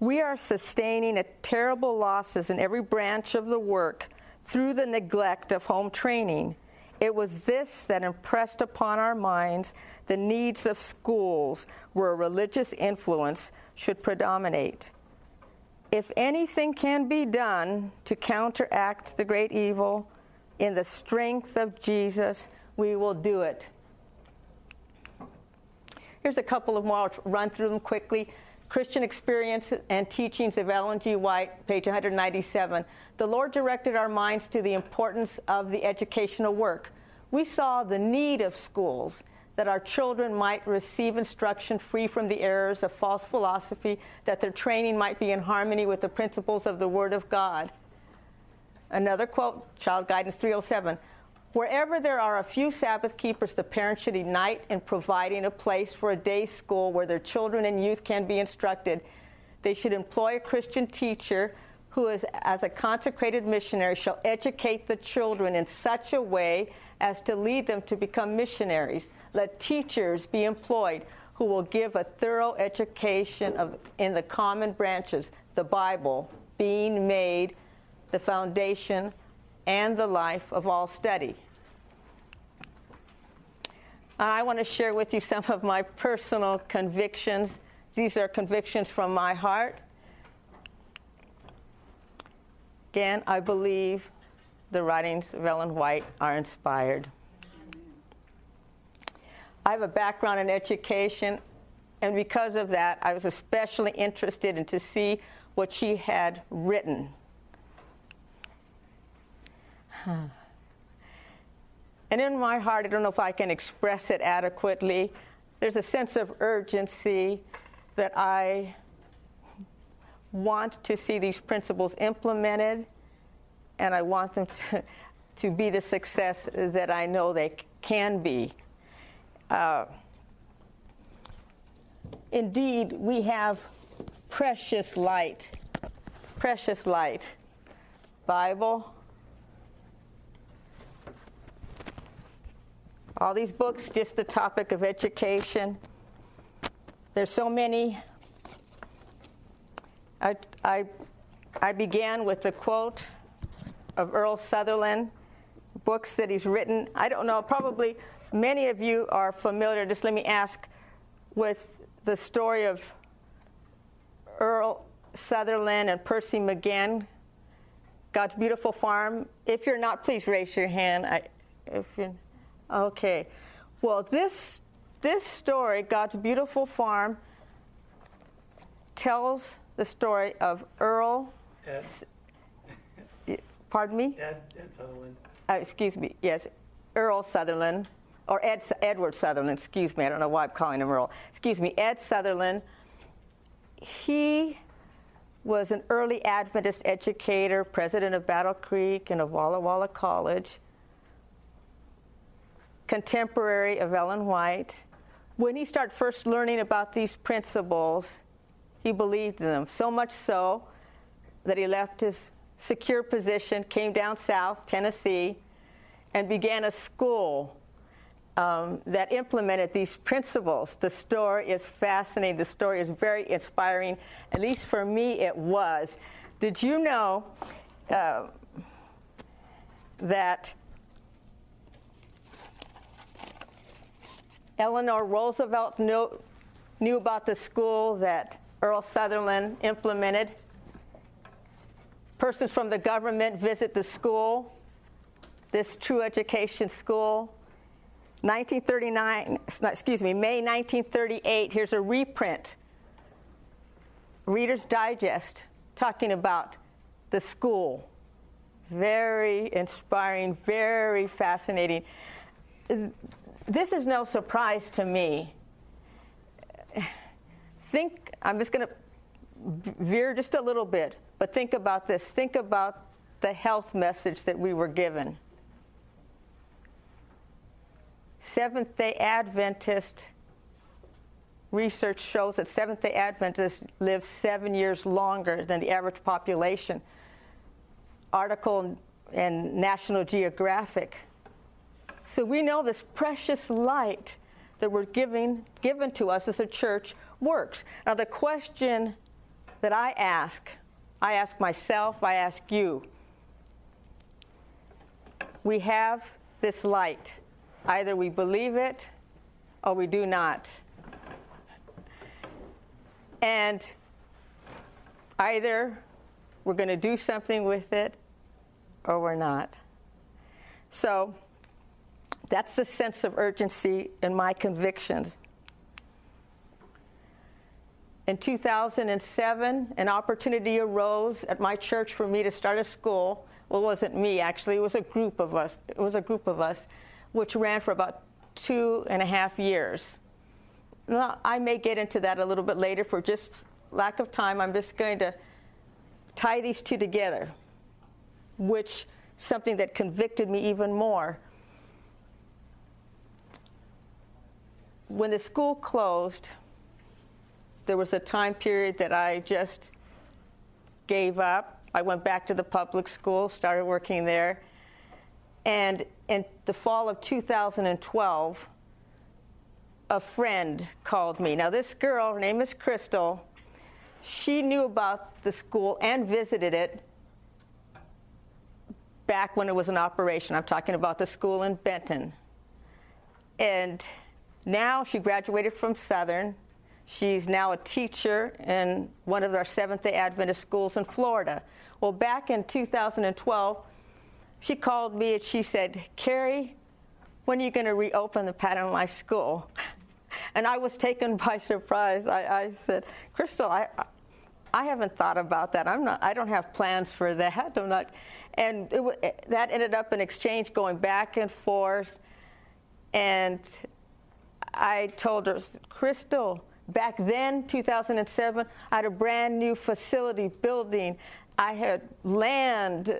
We are sustaining terrible losses in every branch of the work through the neglect of home training. It was this that impressed upon our minds the needs of schools where religious influence should predominate. If anything can be done to counteract the great evil in the strength of Jesus, we will do it. Here's a couple of more, I'll run through them quickly. Christian Experience and Teachings of Ellen G. White, page 197. The Lord directed our minds to the importance of the educational work. We saw the need of schools that our children might receive instruction free from the errors of false philosophy, that their training might be in harmony with the principles of the Word of God. Another quote, Child Guidance 307. Wherever there are a few Sabbath keepers, the parents should unite in providing a place for a day school where their children and youth can be instructed. They should employ a Christian teacher who, is, as a consecrated missionary, shall educate the children in such a way as to lead them to become missionaries. Let teachers be employed who will give a thorough education of, in the common branches, the Bible being made the foundation and the life of all study. I want to share with you some of my personal convictions. These are convictions from my heart. Again, I believe the writings of Ellen White are inspired. I have a background in education, and because of that, I was especially interested in to see what she had written. And in my heart, I don't know if I can express it adequately. There's a sense of urgency that I want to see these principles implemented, and I want them to, to be the success that I know they can be. Uh, indeed, we have precious light, precious light. Bible, all these books, just the topic of education. There's so many. I, I, I began with the quote of Earl Sutherland, books that he's written. I don't know, probably many of you are familiar. Just let me ask with the story of Earl Sutherland and Percy Magan, God's Beautiful Farm. If you're not, please raise your hand. I, if you're, Okay. Well, this this story, God's Beautiful Farm, tells the story of Earl. Ed. Pardon me? Ed, Ed Sutherland. Uh, excuse me. Yes, Earl Sutherland, or Ed, Edward Sutherland. Excuse me. I don't know why I'm calling him Earl. Excuse me. Ed Sutherland. He was an early Adventist educator, president of Battle Creek and of Walla Walla College contemporary of Ellen White. When he started first learning about these principles, he believed in them, so much so that he left his secure position, came down south, Tennessee, and began a school um, that implemented these principles. The story is fascinating. The story is very inspiring. At least for me, it was. Did you know uh, that Eleanor Roosevelt knew, knew about the school that Earl Sutherland implemented. Persons from the government visit the school, this true education school. 1939, excuse me, May 1938, here's a reprint, Reader's Digest, talking about the school. Very inspiring, very fascinating this is no surprise to me. Think, I'm just going to veer just a little bit, but think about this. Think about the health message that we were given. Seventh day Adventist research shows that Seventh day Adventists live seven years longer than the average population. Article in National Geographic so we know this precious light that we're giving given to us as a church works. Now the question that I ask, I ask myself, I ask you. We have this light. Either we believe it or we do not. And either we're going to do something with it or we're not. So that's the sense of urgency in my convictions. In 2007, an opportunity arose at my church for me to start a school. Well, it wasn't me actually, it was a group of us. It was a group of us which ran for about two and a half years. Now, I may get into that a little bit later for just lack of time. I'm just going to tie these two together, which something that convicted me even more. When the school closed, there was a time period that I just gave up. I went back to the public school, started working there. And in the fall of 2012, a friend called me. Now, this girl, her name is Crystal, she knew about the school and visited it back when it was an operation. I'm talking about the school in Benton. And now she graduated from Southern. She's now a teacher in one of our Seventh day Adventist schools in Florida. Well, back in 2012, she called me and she said, Kari, when are you going to reopen the Pattern Life School? And I was taken by surprise. I, I said, Crystal, I, I haven't thought about that. I'm not. I don't have plans for that. I'm not. And it, that ended up an exchange going back and forth. And I told her, Crystal, back then, 2007, I had a brand new facility building. I had land,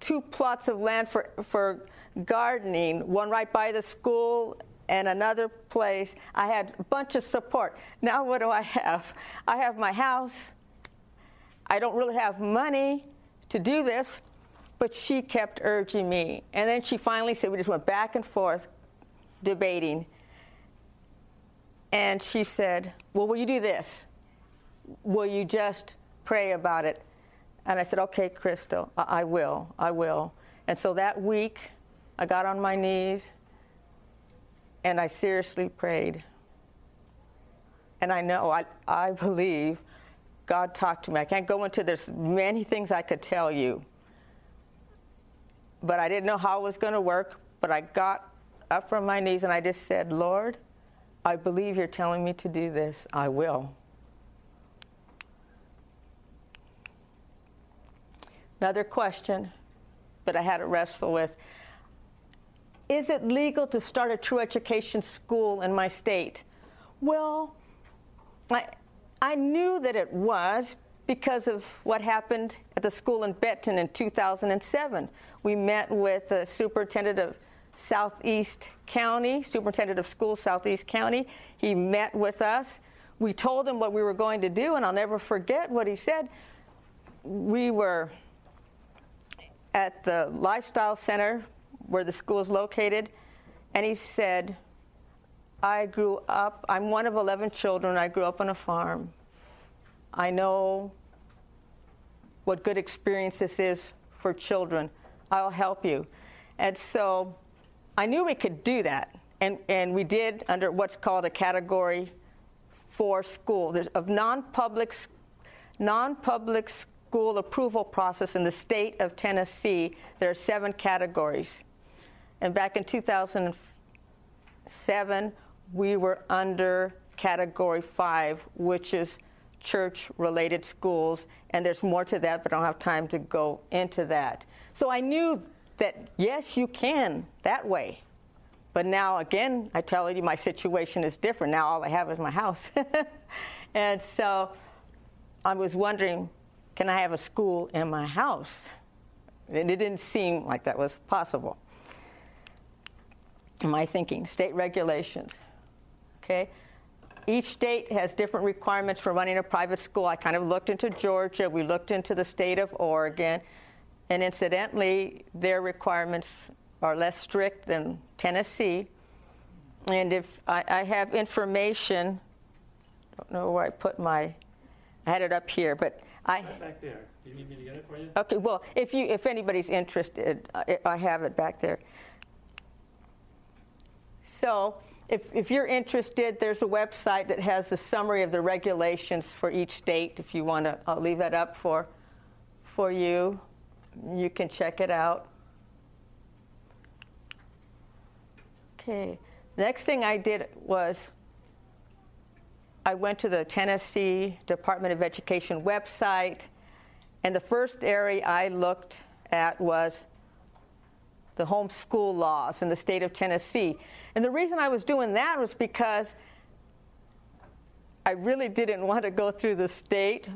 two plots of land for, for gardening, one right by the school and another place. I had a bunch of support. Now, what do I have? I have my house. I don't really have money to do this, but she kept urging me. And then she finally said, we just went back and forth debating. And she said, Well, will you do this? Will you just pray about it? And I said, Okay, Crystal, I, I will. I will. And so that week, I got on my knees and I seriously prayed. And I know, I, I believe God talked to me. I can't go into there's many things I could tell you. But I didn't know how it was going to work. But I got up from my knees and I just said, Lord, I believe you're telling me to do this. I will. Another question, but I had to wrestle with is it legal to start a true education school in my state? Well, I, I knew that it was because of what happened at the school in Benton in 2007. We met with the superintendent of Southeast County, superintendent of schools, Southeast County. He met with us. We told him what we were going to do, and I'll never forget what he said. We were at the Lifestyle Center where the school is located, and he said, I grew up, I'm one of 11 children. I grew up on a farm. I know what good experience this is for children. I'll help you. And so I knew we could do that. And, and we did under what's called a category four school. There's of non-public, non-public school approval process in the state of Tennessee. There are seven categories. And back in 2007, we were under category five, which is church related schools. And there's more to that, but I don't have time to go into that. So I knew that, yes, you can that way. But now, again, I tell you, my situation is different. Now all I have is my house. and so I was wondering can I have a school in my house? And it didn't seem like that was possible In my thinking, state regulations. Okay? Each state has different requirements for running a private school. I kind of looked into Georgia, we looked into the state of Oregon, and incidentally, their requirements are less strict than Tennessee. And if I, I have information, I don't know where I put my I had it up here, but I. Right back there. Do you need me to get it for you? Okay, well, if you if anybody's interested, I, I have it back there. So, if if you're interested, there's a website that has a summary of the regulations for each state. If you want to, I'll leave that up for for you. You can check it out. Okay. Next thing I did was I went to the Tennessee Department of Education website, and the first area I looked at was the homeschool laws in the state of Tennessee. And the reason I was doing that was because I really didn't want to go through the state,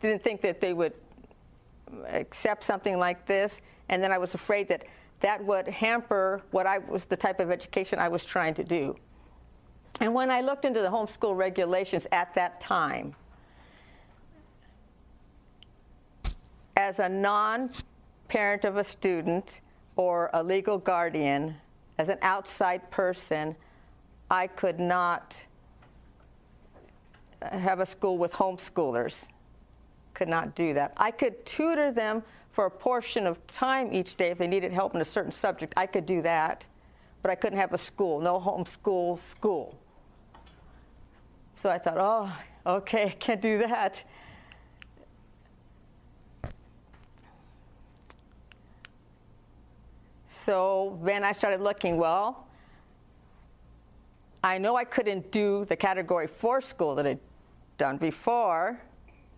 didn't think that they would accept something like this, and then I was afraid that that would hamper what I was the type of education I was trying to do. And when I looked into the homeschool regulations at that time, as a non parent of a student or a legal guardian, as an outside person, I could not have a school with homeschoolers. Could not do that. I could tutor them for a portion of time each day if they needed help in a certain subject. I could do that, but I couldn't have a school, no homeschool school. So I thought, oh, okay, can't do that. So then I started looking, well, I know I couldn't do the category four school that I'd done before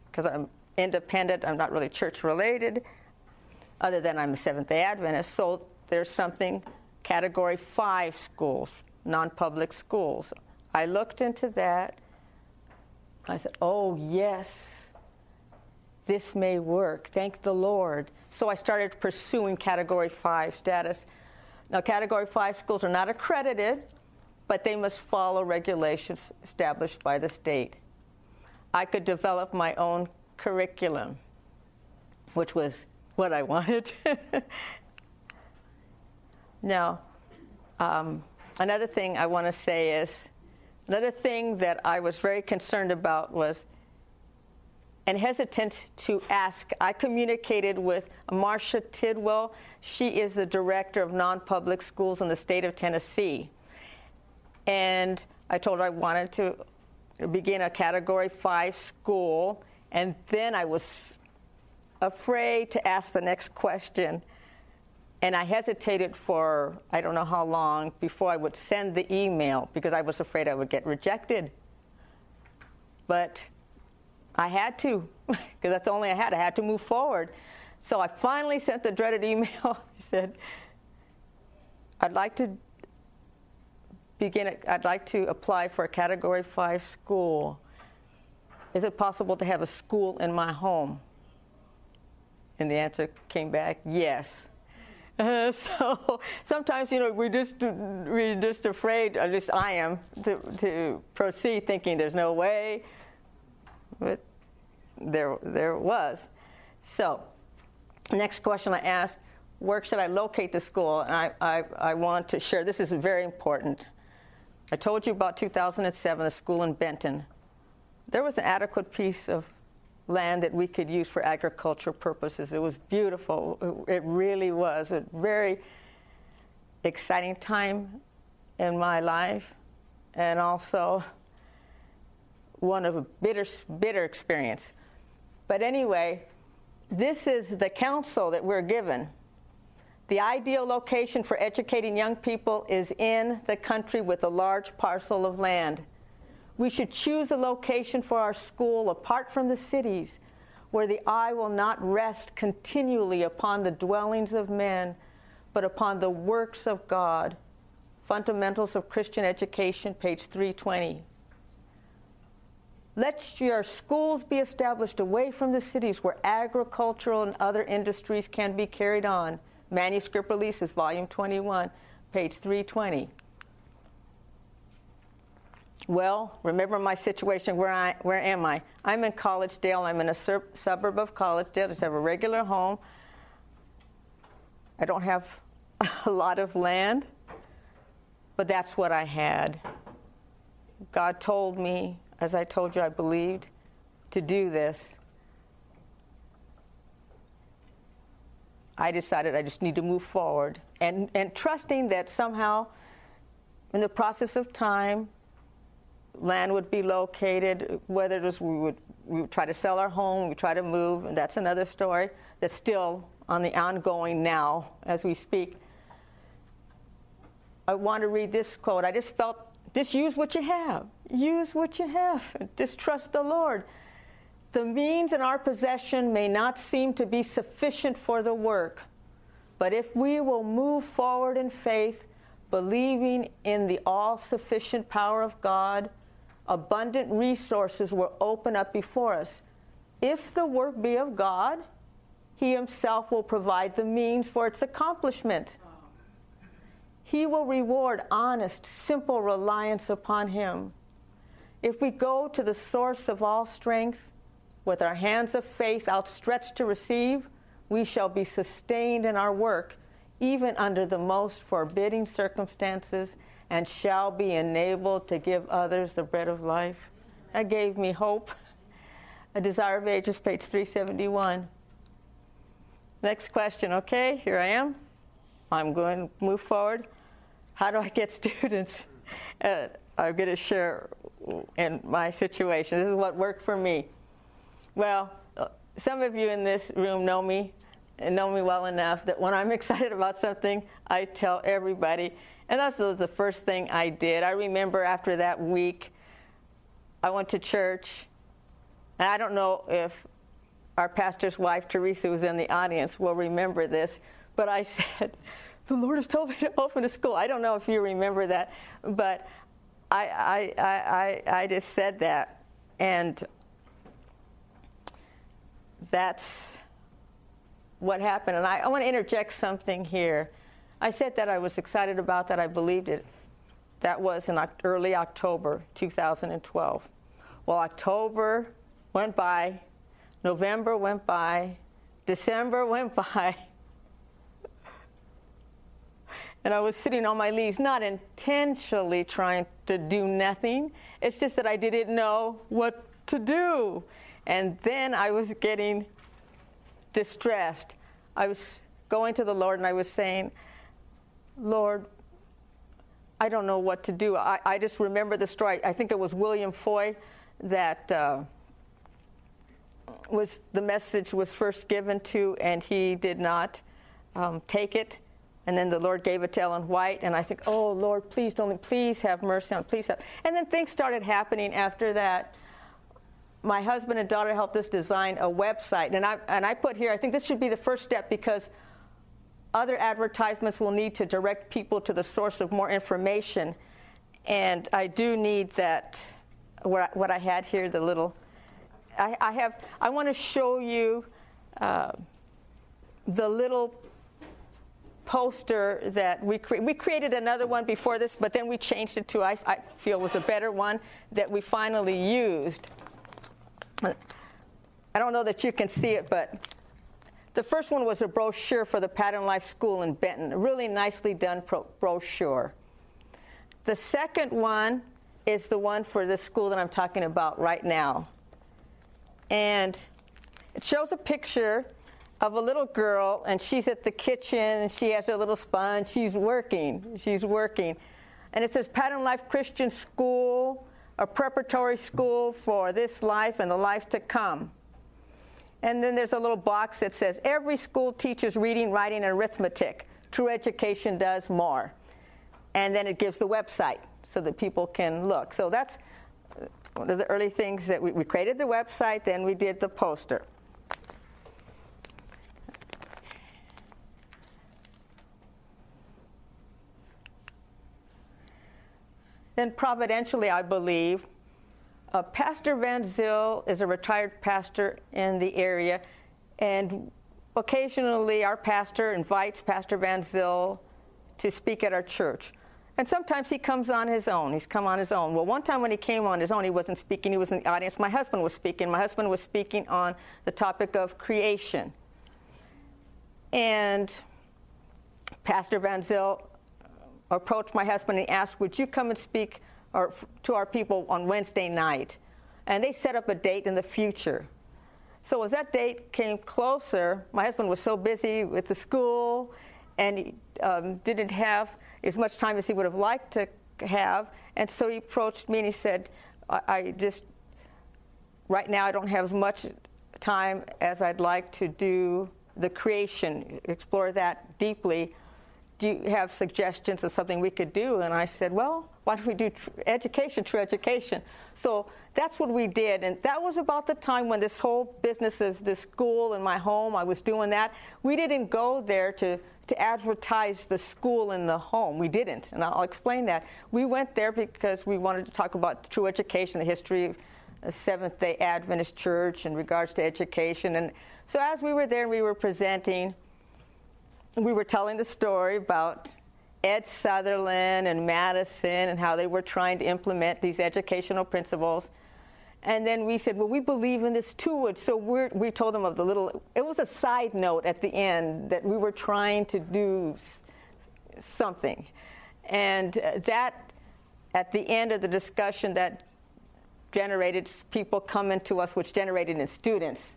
because I'm independent, I'm not really church related, other than I'm a Seventh day Adventist. So there's something category five schools, non public schools. I looked into that I said, Oh, yes, this may work. Thank the Lord. So I started pursuing Category 5 status. Now, Category 5 schools are not accredited, but they must follow regulations established by the state. I could develop my own curriculum, which was what I wanted. now, um, another thing I want to say is Another thing that I was very concerned about was and hesitant to ask. I communicated with Marcia Tidwell. She is the director of non public schools in the state of Tennessee. And I told her I wanted to begin a category five school. And then I was afraid to ask the next question and I hesitated for I don't know how long before I would send the email because I was afraid I would get rejected. But I had to, because that's the only I had. I had to move forward. So I finally sent the dreaded email. I said, I'd like to begin, I'd like to apply for a Category 5 school. Is it possible to have a school in my home? And the answer came back, yes. Uh, so sometimes, you know, we're just we're just afraid. At least I am to to proceed, thinking there's no way, but there there was. So, next question I asked: Where should I locate the school? And I I, I want to share. This is very important. I told you about 2007, a school in Benton. There was an adequate piece of land that we could use for agricultural purposes. It was beautiful. It really was a very exciting time in my life, and also one of a bitter, bitter experience. But anyway, this is the counsel that we're given. The ideal location for educating young people is in the country with a large parcel of land. We should choose a location for our school apart from the cities where the eye will not rest continually upon the dwellings of men, but upon the works of God. Fundamentals of Christian Education, page 320. Let your schools be established away from the cities where agricultural and other industries can be carried on. Manuscript Releases, volume 21, page 320. Well, remember my situation. Where I where am I? I'm in Collegedale. I'm in a sur- suburb of Collegedale. I have a regular home. I don't have a lot of land, but that's what I had. God told me, as I told you, I believed, to do this, I decided I just need to move forward and, and trusting that somehow, in the process of time, land would be located, whether it was we would, we would try to sell our home, we try to move, and that's another story that's still on the ongoing now as we speak. I want to read this quote. I just felt, just use what you have. Use what you have. Just trust the Lord. The means in our possession may not seem to be sufficient for the work, but if we will move forward in faith, believing in the all sufficient power of God, abundant resources will open up before us. If the work be of God, He Himself will provide the means for its accomplishment. He will reward honest, simple reliance upon Him. If we go to the source of all strength, with our hands of faith outstretched to receive, we shall be sustained in our work, even under the most forbidding circumstances, and shall be enabled to give others the bread of life. That gave me hope. A Desire of Ages, page 371. Next question, okay? Here I am. I'm going to move forward. How do I get students? Uh, I'm going to share in my situation. This is what worked for me. Well, uh, some of you in this room know me and know me well enough that when I'm excited about something, I tell everybody. And that's the first thing I did. I remember after that week, I went to church. And I don't know if our pastor's wife, Teresa, who's in the audience, will remember this, but I said, The Lord has told me to open a school. I don't know if you remember that, but I, I, I, I, just said that. And that's what happened. And I, I want to interject something here. I said that I was excited about that, I believed it. That was in early October 2012. Well, October went by, November went by, December went by. And I was sitting on my leaves, not intentionally trying to do nothing. It's just that I didn't know what to do. And then I was getting distressed. I was going to the Lord and I was saying, Lord, I don't know what to do. I, I just remember the story. I think it was William Foy that uh, was the message was first given to, and he did not um, take it. And then the Lord gave it to Ellen White, and I think, oh Lord, please don't, please have mercy on, please have. And then things started happening after that my husband and daughter helped us design a website. And I, and I put here, I think this should be the first step because other advertisements will need to direct people to the source of more information. And I do need that, what I had here, the little, I, I have, I want to show you uh, the little poster that we cre- we created another one before this, but then we changed it to I, I feel was a better one that we finally used. I don't know that you can see it, but the first one was a brochure for the Pattern Life School in Benton, a really nicely done pro- brochure. The second one is the one for the school that I'm talking about right now. And it shows a picture of a little girl, and she's at the kitchen, and she has her little sponge. She's working. She's working. And it says Pattern Life Christian School, a preparatory school for this life and the life to come. And then there's a little box that says every school teaches reading, writing, and arithmetic. True education does more. And then it gives the website so that people can look. So that's one of the early things that we, we created the website, then we did the poster. Then, providentially, I believe, uh, Pastor Van Zyl is a retired pastor in the area, and occasionally our pastor invites Pastor Van Zyl to speak at our church. And sometimes he comes on his own. He's come on his own. Well, one time when he came on his own, he wasn't speaking, he was in the audience. My husband was speaking. My husband was speaking on the topic of creation. And Pastor Van Zyl approached my husband and asked, Would you come and speak our, to our people on Wednesday night? And they set up a date in the future. So as that date came closer, my husband was so busy with the school and he um, didn't have as much time as he would have liked to have. And so he approached me and he said, I, I just, right now, I don't have as much time as I'd like to do the creation, explore that deeply. Do you have suggestions of something we could do? And I said, Well, why don't we do tr- education, true education? So that's what we did. And that was about the time when this whole business of the school and my home, I was doing that. We didn't go there to, to advertise the school and the home. We didn't. And I'll explain that. We went there because we wanted to talk about true education, the history of the Seventh day Adventist Church in regards to education. And so as we were there and we were presenting, we were telling the story about Ed Sutherland and Madison and how they were trying to implement these educational principles. And then we said, well, we believe in this too. And so we we told them of the little, it was a side note at the end that we were trying to do something. And uh, that, at the end of the discussion, that generated people coming to us, which generated in students.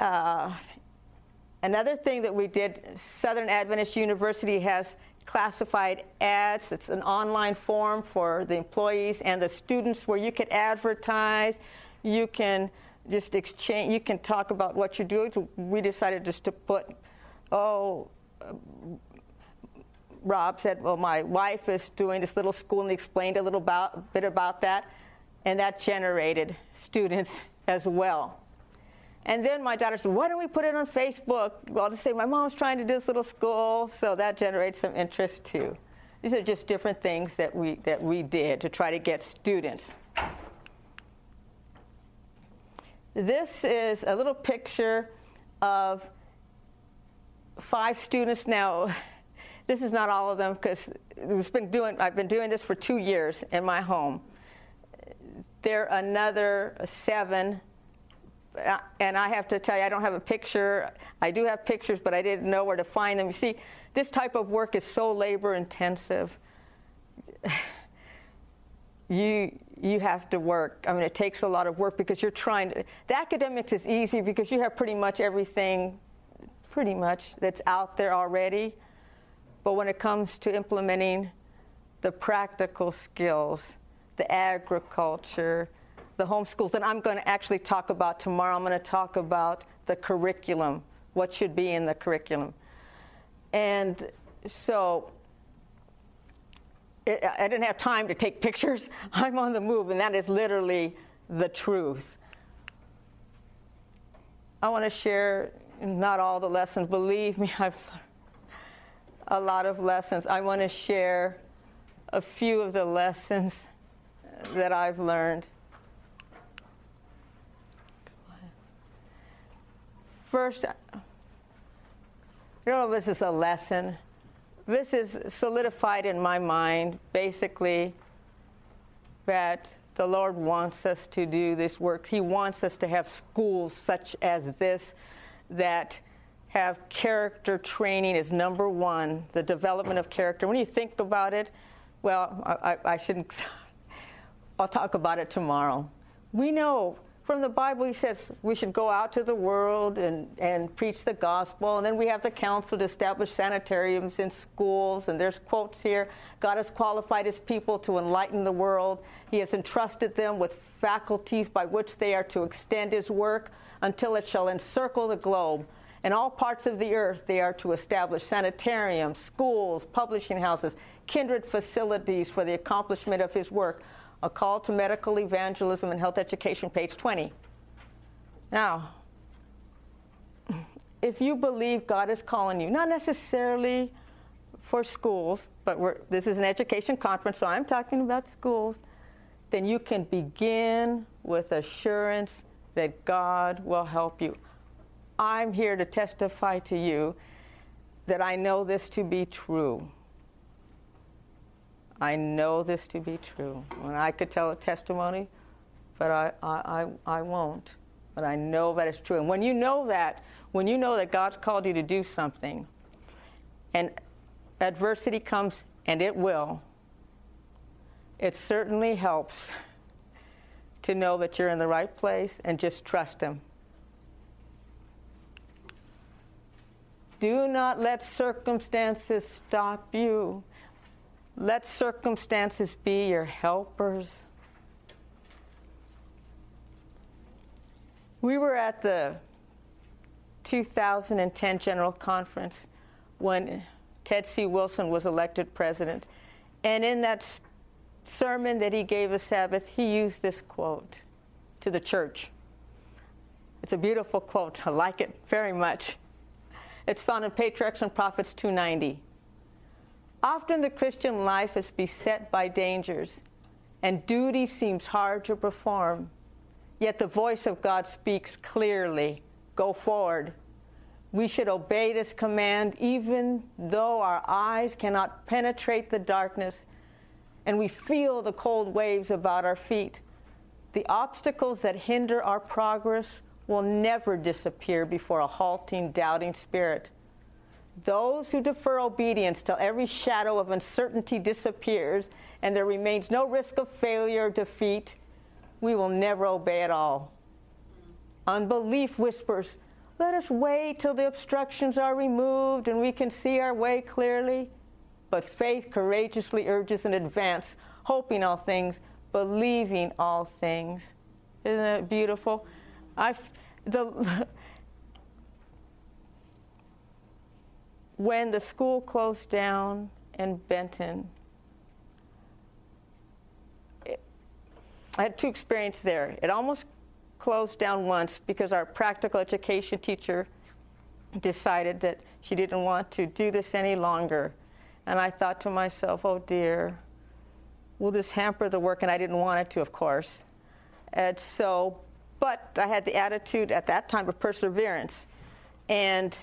Uh, Another thing that we did, Southern Adventist University has classified ads. It's an online form for the employees and the students where you can advertise, you can just exchange, you can talk about what you're doing. So we decided just to put, oh, Rob said, well, my wife is doing this little school and he explained a little about, bit about that. And that generated students as well. And then my daughter said, why don't we put it on Facebook? Well, to say my mom's trying to do this little school, so that generates some interest too. These are just different things that we, that we did to try to get students. This is a little picture of five students now. This is not all of them because been doing, I've been doing this for two years in my home. There are another seven and I have to tell you, I don't have a picture. I do have pictures, but I didn't know where to find them. You see, this type of work is so labor intensive. you you have to work. I mean, it takes a lot of work because you're trying to. The academics is easy because you have pretty much everything, pretty much that's out there already. But when it comes to implementing the practical skills, the agriculture, the homeschools, and I'm going to actually talk about tomorrow. I'm going to talk about the curriculum, what should be in the curriculum. And so it, I didn't have time to take pictures. I'm on the move, and that is literally the truth. I want to share not all the lessons. Believe me, I've a lot of lessons. I want to share a few of the lessons that I've learned. First, don't know this is a lesson. This is solidified in my mind, basically, that the Lord wants us to do this work. He wants us to have schools such as this that have character training as number one, the development of character. When you think about it, well, I, I shouldn't, I'll talk about it tomorrow. We know from the Bible, he says we should go out to the world and, and preach the gospel. And then we have the counsel to establish sanitariums in schools. And there's quotes here God has qualified his people to enlighten the world. He has entrusted them with faculties by which they are to extend his work until it shall encircle the globe. In all parts of the earth, they are to establish sanitariums, schools, publishing houses, kindred facilities for the accomplishment of his work a Call to Medical Evangelism and Health Education, page 20. Now, if you believe God is calling you, not necessarily for schools, but this is an education conference, so I'm talking about schools, then you can begin with assurance that God will help you. I'm here to testify to you that I know this to be true. I know this to be true. And I could tell a testimony, but I, I, I, I won't. But I know that it's true. And when you know that, when you know that God's called you to do something, and adversity comes, and it will, it certainly helps to know that you're in the right place and just trust Him. Do not let circumstances stop you. Let circumstances be your helpers. We were at the 2010 General Conference when Ted C. Wilson was elected president. And in that sermon that he gave a Sabbath, he used this quote to the church. It's a beautiful quote. I like it very much. It's found in Patriarchs and Prophets 290. Often the Christian life is beset by dangers, and duty seems hard to perform. Yet the voice of God speaks clearly Go forward. We should obey this command even though our eyes cannot penetrate the darkness and we feel the cold waves about our feet. The obstacles that hinder our progress will never disappear before a halting, doubting spirit. Those who defer obedience till every shadow of uncertainty disappears and there remains no risk of failure or defeat, we will never obey at all. Unbelief whispers, let us wait till the obstructions are removed and we can see our way clearly. But faith courageously urges in advance, hoping all things, believing all things. Isn't it beautiful? I, the, when the school closed down in Benton, it, I had two experiences there. It almost closed down once because our practical education teacher decided that she didn't want to do this any longer. And I thought to myself, oh dear, will this hamper the work? And I didn't want it to, of course. And so, but I had the attitude at that time of perseverance. And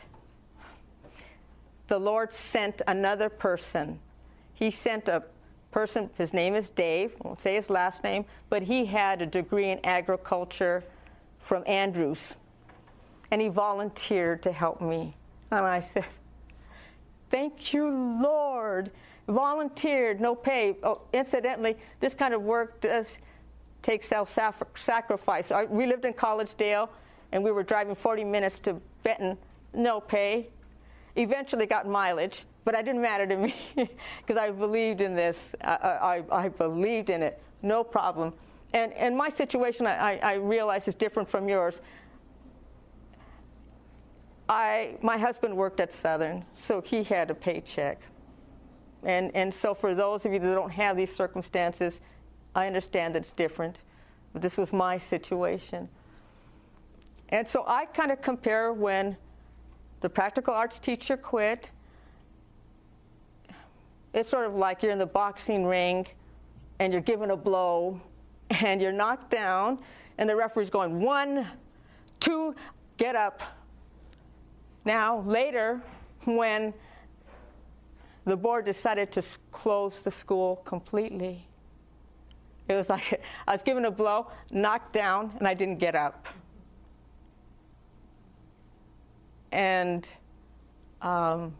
the Lord sent another person. He sent a person, his name is Dave, I won't say his last name, but he had a degree in agriculture from Andrews. And he volunteered to help me. And I said, Thank you, Lord. Volunteered, no pay. Oh, incidentally, this kind of work does take self sacrifice. We lived in Collegedale and we were driving 40 minutes to Benton, no pay. Eventually got mileage, but it didn't matter to me because I believed in this. I, I, I, believed in it, no problem. And, and my situation, I, I realize, is different from yours. I, my husband worked at Southern, so he had a paycheck. And, and so, for those of you that don't have these circumstances, I understand that it's different. But this was my situation. And so, I kind of compare when the practical arts teacher quit. It's sort of like you're in the boxing ring and you're given a blow and you're knocked down, and the referee's going, one, two, get up. Now, later, when the board decided to close the school completely, it was like I was given a blow, knocked down, and I didn't get up. And um,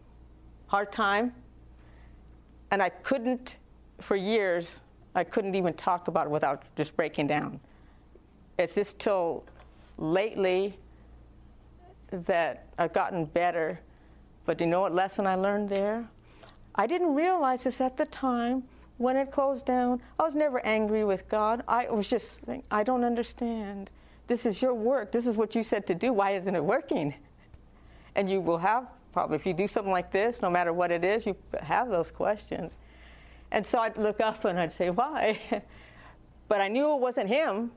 hard time. And I couldn't, for years, I couldn't even talk about it without just breaking down. It's just till lately that I've gotten better. But do you know what lesson I learned there? I didn't realize this at the time when it closed down. I was never angry with God. I was just I don't understand. This is your work. This is what you said to do. Why isn't it working? And you will have probably, if you do something like this, no matter what it is, you have those questions. And so I'd look up and I'd say, why? but I knew it wasn't him.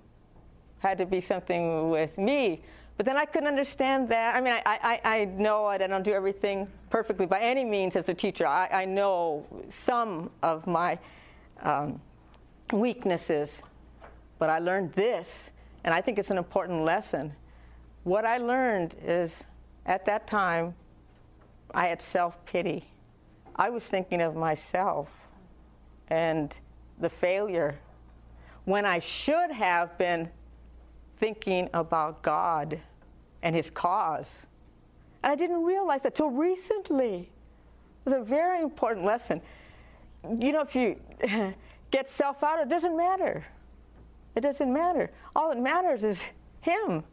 Had to be something with me. But then I couldn't understand that. I mean, I, I, I know I don't do everything perfectly by any means as a teacher. I, I know some of my um, weaknesses, but I learned this, and I think it's an important lesson. What I learned is at that time, I had self pity. I was thinking of myself and the failure when I should have been thinking about God and His cause. And I didn't realize that till recently. It was a very important lesson. You know, if you get self out, it doesn't matter. It doesn't matter. All that matters is Him.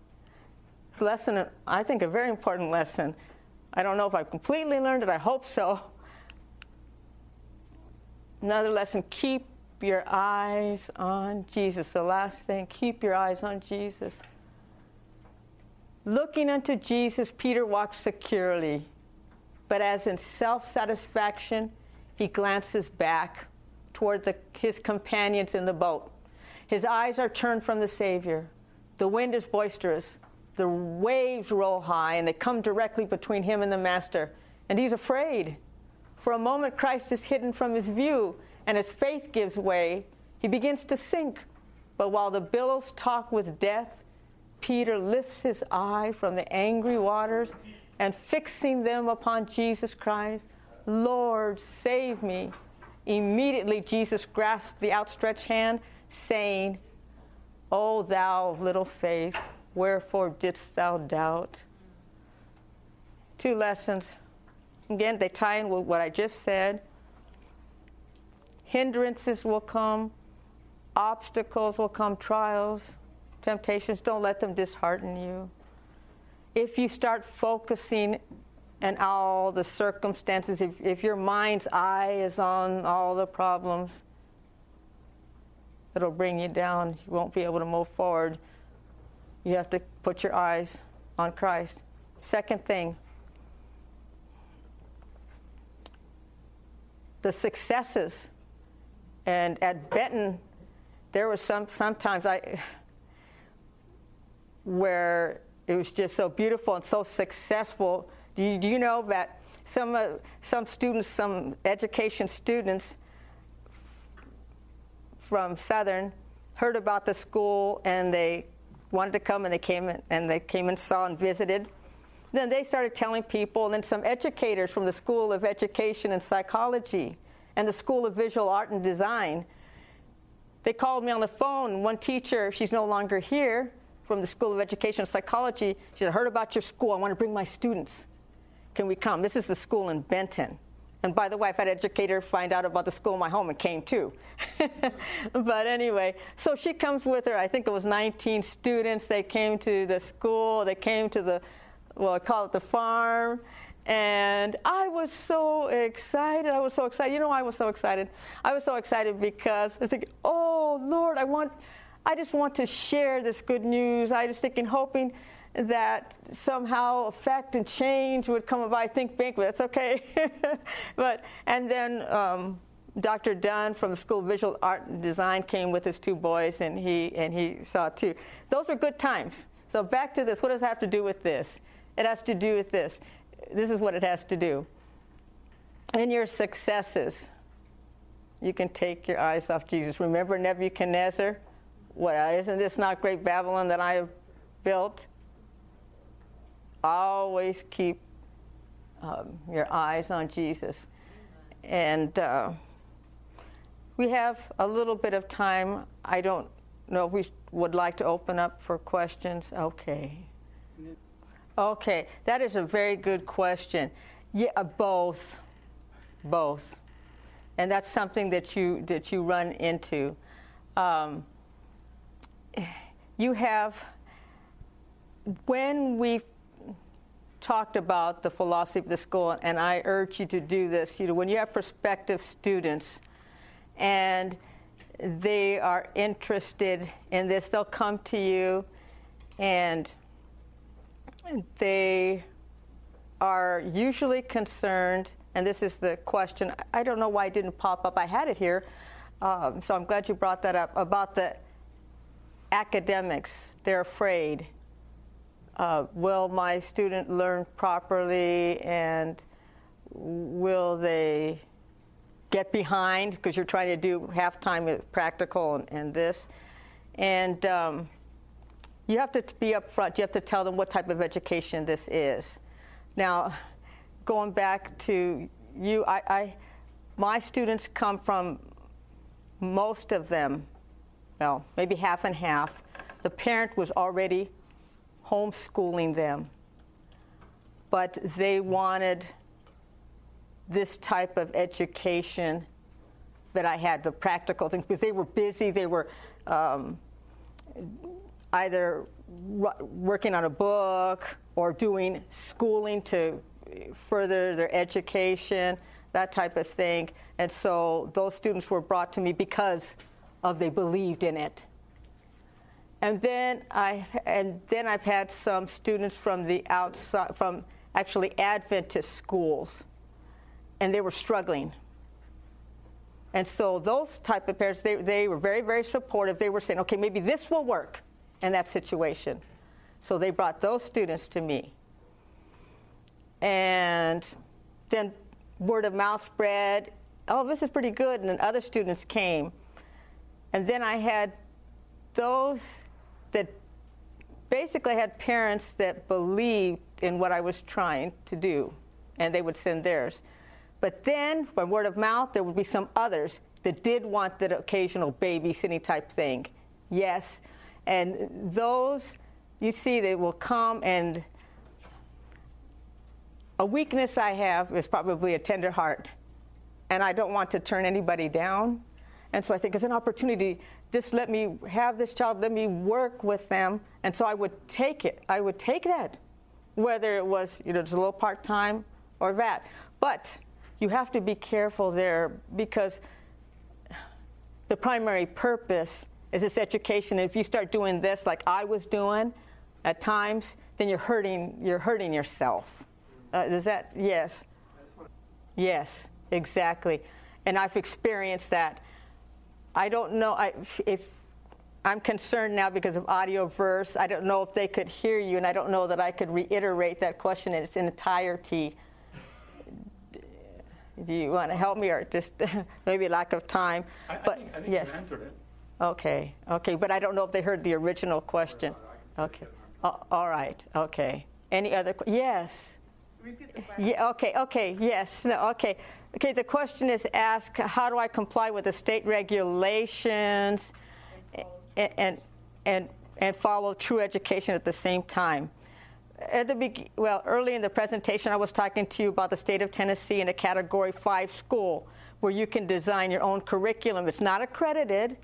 It's lesson, I think, a very important lesson. I don't know if I've completely learned it, I hope so. Another lesson keep your eyes on Jesus. The last thing, keep your eyes on Jesus. Looking unto Jesus, Peter walks securely, but as in self satisfaction, he glances back toward the, his companions in the boat. His eyes are turned from the Savior. The wind is boisterous. The waves roll high, and they come directly between him and the Master. And he's afraid. For a moment, Christ is hidden from his view, and his faith gives way. He begins to sink. But while the billows talk with death, Peter lifts his eye from the angry waters and fixing them upon Jesus Christ, Lord, save me. Immediately, Jesus grasped the outstretched hand, saying, O thou of little faith, wherefore didst thou doubt? Two lessons. Again, they tie in with what I just said. Hindrances will come, obstacles will come, trials, temptations. Don't let them dishearten you. If you start focusing and all the circumstances, if, if your mind's eye is on all the problems, it'll bring you down. You won't be able to move forward. You have to put your eyes on Christ. Second thing, the successes. And at Benton, there was some sometimes I where it was just so beautiful and so successful do you, do you know that some, uh, some students, some education students from Southern heard about the school and they wanted to come and they came and they came and saw and visited. Then they started telling people, and then some educators from the School of Education and Psychology and the School of Visual Art and Design. They called me on the phone. One teacher, she's no longer here, from the School of Education and Psychology, she said, I heard about your school. I want to bring my students. Can we come? This is the school in Benton. And by the way, I've had an educator find out about the school in my home and came too. but anyway, so she comes with her. I think it was 19 students. They came to the school. They came to the, well, I call it the farm. And I was so excited. I was so excited. You know, I was so excited. I was so excited because I was thinking, oh, Lord, I want, I just want to share this good news. I was thinking, hoping that somehow effect and change would come about. I think think, that's okay. but and then um, Dr. Dunn from the School of Visual Art and Design came with his two boys, and he and he saw too. Those are good times. So back to this. What does it have to do with this? It has to do with this. This is what it has to do. In your successes, you can take your eyes off Jesus. Remember Nebuchadnezzar? What isn't this not great Babylon that I have built? Always keep um, your eyes on Jesus. And uh, we have a little bit of time. I don't know if we would like to open up for questions. Okay. Okay, that is a very good question. Yeah, uh, both, both, and that's something that you that you run into. Um, you have when we talked about the philosophy of the school, and I urge you to do this. You know, when you have prospective students and they are interested in this, they'll come to you and they are usually concerned, and this is the question. I don't know why it didn't pop up. I had it here, um, so I'm glad you brought that up about the academics. They're afraid uh, will my student learn properly and will they get behind? Because you're trying to do half time practical and, and this. And um, you have to be upfront. You have to tell them what type of education this is. Now going back to you I, I my students come from most of them well maybe half and half. The parent was already homeschooling them, but they wanted this type of education that I had, the practical things, because they were busy, they were, um, either working on a book or doing schooling to further their education, that type of thing. And so those students were brought to me because of they believed in it. And then I and then I've had some students from the outside from actually Adventist schools and they were struggling. And so those type of parents, they, they were very, very supportive. They were saying, okay, maybe this will work in that situation. So they brought those students to me. And then word of mouth spread. Oh, this is pretty good. And then other students came. And then I had those that basically had parents that believed in what I was trying to do, and they would send theirs. But then, by word of mouth, there would be some others that did want the occasional babysitting type thing. Yes. And those, you see, they will come and a weakness I have is probably a tender heart. And I don't want to turn anybody down. And so I think it's an opportunity. Just let me have this child, let me work with them. And so I would take it. I would take that, whether it was, you know, just a little part time or that. But you have to be careful there because the primary purpose is this education. And if you start doing this like I was doing at times, then you're hurting, you're hurting yourself. Uh, is that, yes? Yes, exactly. And I've experienced that. I don't know I, if I'm concerned now because of Audioverse. I don't know if they could hear you, and I don't know that I could reiterate that question in its entirety do you want to help me or just maybe lack of time? I, but I think, I think yes. you answered it. Okay, okay, but I don't know if they heard the original question. Okay, all right, okay. Any other? que- Yes. Repeat the. Yeah. Okay. Okay. Yes. No. Okay. Okay. The question is asked: How do I comply with the state regulations, and and and, and follow true education at the same time? At the be- well, early in the presentation, I was talking to you about the state of Tennessee in a Category Five school where you can design your own curriculum. It's not accredited,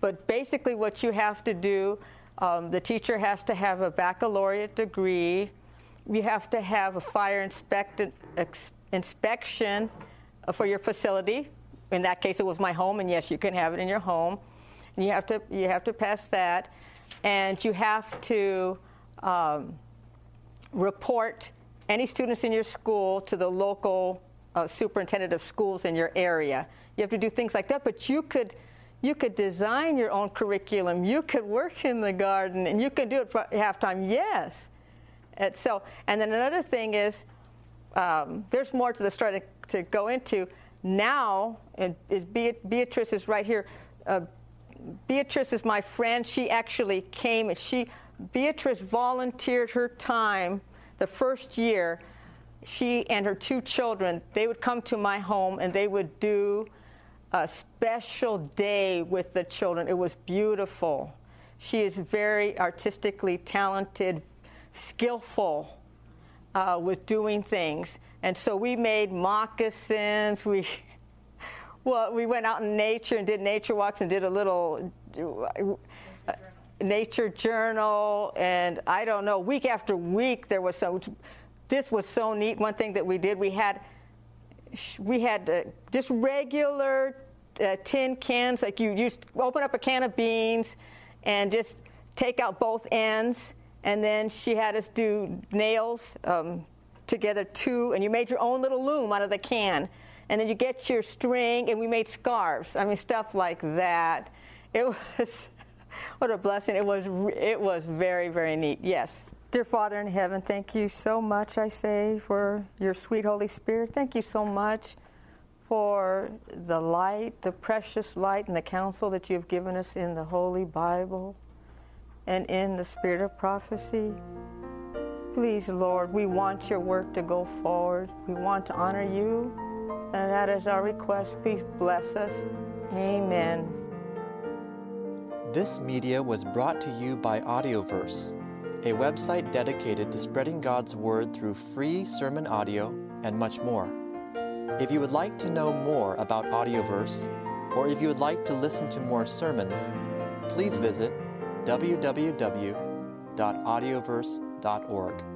but basically, what you have to do, um, the teacher has to have a baccalaureate degree. You have to have a fire inspect- ex- inspection for your facility. In that case, it was my home, and yes, you can have it in your home. And you have to you have to pass that, and you have to um, report any students in your school to the local uh, superintendent of schools in your area. You have to do things like that, but you could you could design your own curriculum. You could work in the garden, and you could do it for half time. Yes. And so, and then another thing is, um, there's more to the story to, go into. Now, and is Beatrice is right here. Uh, Beatrice is my friend. She actually came and she, Beatrice volunteered her time the first year. She and her two children, they would come to my home and they would do a special day with the children. It was beautiful. She is very artistically talented, skillful uh, with doing things. And so we made moccasins. We, well, we went out in nature and did nature walks and did a little uh, nature journal. And I don't know, week after week there was so. This was so neat. One thing that we did, we had we had uh, just regular uh, tin cans, like you used open up a can of beans and just take out both ends. And then she had us do nails um, together two, and you made your own little loom out of the can. And then you get your string, and we made scarves. I mean, stuff like that. It was what a blessing. It was. It was very, very neat. Yes. Dear Father in heaven, thank you so much, I say, for your sweet Holy Spirit. Thank you so much for the light, the precious light, and the counsel that you have given us in the Holy Bible and in the spirit of prophecy. Please, Lord, we want your work to go forward. We want to honor you, and that is our request. Please bless us. Amen. This media was brought to you by Audioverse, a website dedicated to spreading God's Word through free sermon audio and much more. If you would like to know more about Audioverse, or if you would like to listen to more sermons, please visit www.audioverse.org.